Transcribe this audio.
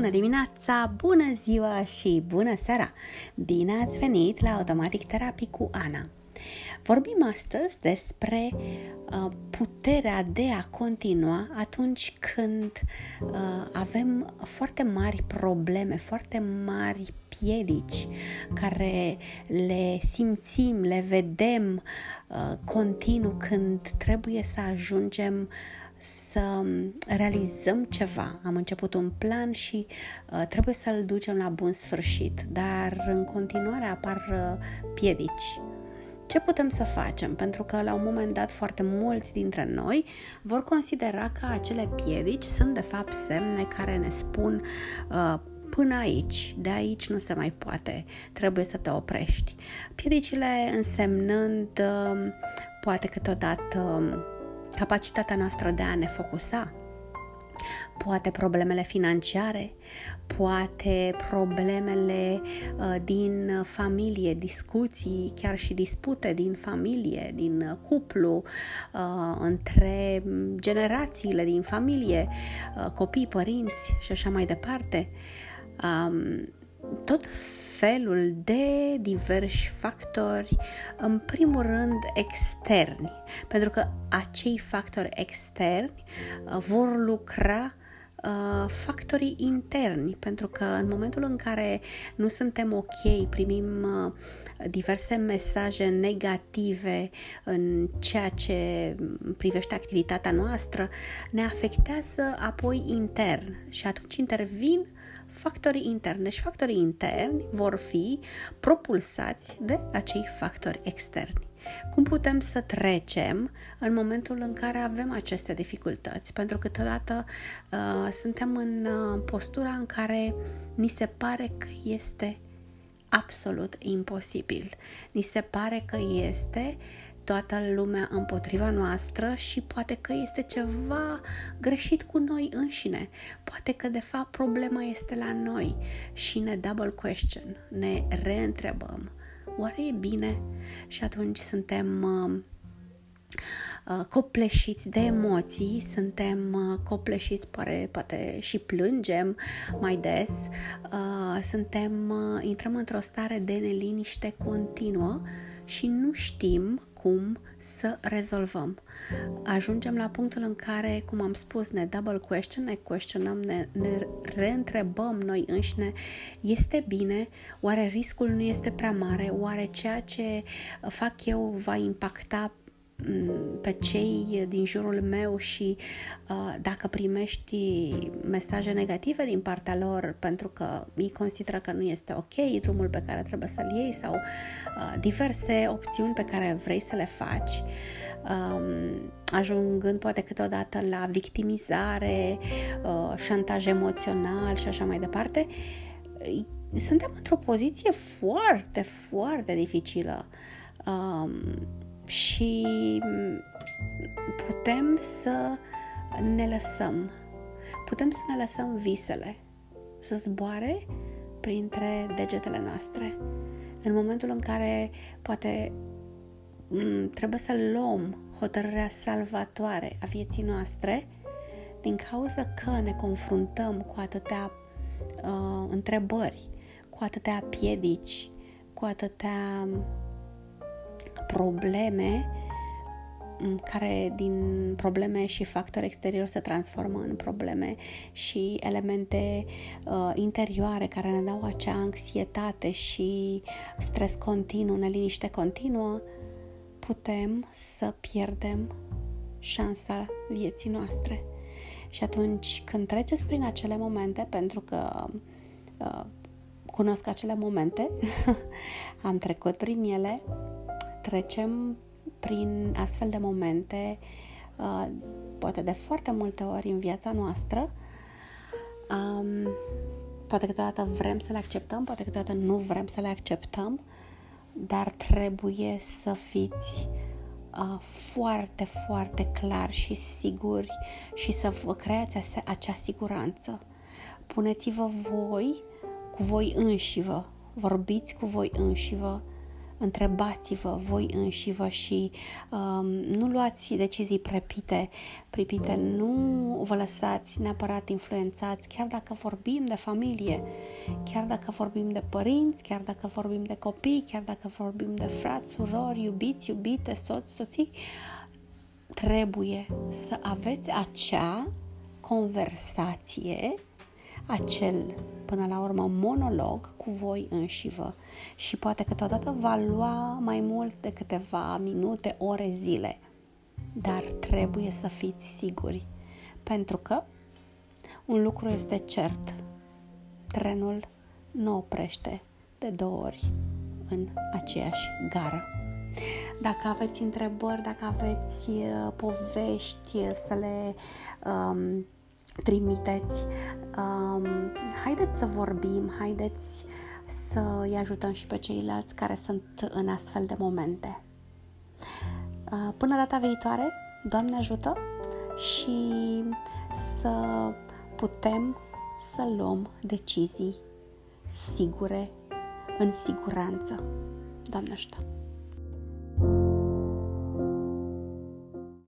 Bună dimineața, bună ziua și bună seara! Bine ați venit la Automatic Therapy cu Ana. Vorbim astăzi despre uh, puterea de a continua atunci când uh, avem foarte mari probleme, foarte mari piedici care le simțim, le vedem uh, continuu când trebuie să ajungem să realizăm ceva. Am început un plan și uh, trebuie să-l ducem la bun sfârșit, dar în continuare apar uh, piedici. Ce putem să facem? Pentru că la un moment dat foarte mulți dintre noi vor considera că acele piedici sunt de fapt semne care ne spun uh, până aici, de aici nu se mai poate, trebuie să te oprești. Piedicile însemnând uh, poate câteodată uh, capacitatea noastră de a ne focusa, poate problemele financiare, poate problemele uh, din familie, discuții, chiar și dispute din familie, din cuplu, uh, între generațiile din familie, uh, copii, părinți și așa mai departe. Um, tot felul de diversi factori, în primul rând externi, pentru că acei factori externi uh, vor lucra uh, factorii interni, pentru că în momentul în care nu suntem ok, primim uh, diverse mesaje negative în ceea ce privește activitatea noastră, ne afectează apoi intern și atunci intervin factorii interni. Deci factorii interni vor fi propulsați de acei factori externi. Cum putem să trecem în momentul în care avem aceste dificultăți? Pentru că câteodată uh, suntem în uh, postura în care ni se pare că este absolut imposibil. Ni se pare că este toată lumea împotriva noastră și poate că este ceva greșit cu noi înșine. Poate că de fapt problema este la noi și ne double question, ne reîntrebăm. Oare e bine? Și atunci suntem uh, uh, copleșiți de emoții, suntem uh, copleșiți, pare, poate și plângem mai des, uh, suntem, uh, intrăm într-o stare de neliniște continuă și nu știm cum să rezolvăm. Ajungem la punctul în care, cum am spus, ne double question, ne questionăm, ne, ne reîntrebăm noi înșine, este bine, oare riscul nu este prea mare, oare ceea ce fac eu va impacta Mm, pe cei din jurul meu și uh, dacă primești mesaje negative din partea lor pentru că îi consideră că nu este ok drumul pe care trebuie să-l iei sau uh, diverse opțiuni pe care vrei să le faci, um, ajungând poate câteodată la victimizare, uh, șantaj emoțional și așa mai departe, suntem într-o poziție foarte, foarte dificilă. Um, și putem să ne lăsăm, putem să ne lăsăm visele să zboare printre degetele noastre. În momentul în care poate trebuie să luăm hotărârea salvatoare a vieții noastre, din cauza că ne confruntăm cu atâtea uh, întrebări, cu atâtea piedici, cu atâtea probleme care din probleme și factori exteriori se transformă în probleme și elemente uh, interioare care ne dau acea anxietate și stres continuu, neliniște continuă, putem să pierdem șansa vieții noastre. Și atunci când treceți prin acele momente, pentru că uh, cunosc acele momente, am trecut prin ele, trecem prin astfel de momente, uh, poate de foarte multe ori în viața noastră. Um, poate că câteodată vrem să le acceptăm, poate că câteodată nu vrem să le acceptăm, dar trebuie să fiți uh, foarte, foarte clar și siguri și să vă creați acea siguranță. Puneți-vă voi cu voi înșivă, vorbiți cu voi înșivă întrebați-vă voi înși vă și um, nu luați decizii prepite, pripite, nu vă lăsați neapărat influențați, chiar dacă vorbim de familie, chiar dacă vorbim de părinți, chiar dacă vorbim de copii, chiar dacă vorbim de frați, surori, iubiți, iubite, soți, soții, trebuie să aveți acea conversație, acel, până la urmă, monolog cu voi înșivă și poate că totodată va lua mai mult de câteva minute, ore, zile. Dar trebuie să fiți siguri, pentru că un lucru este cert, trenul nu oprește de două ori în aceeași gară. Dacă aveți întrebări, dacă aveți uh, povești uh, să le um, trimiteți, um, haideți să vorbim, haideți să îi ajutăm și pe ceilalți care sunt în astfel de momente. Uh, până data viitoare, Doamne ajută și să putem să luăm decizii sigure, în siguranță. Doamne ajută!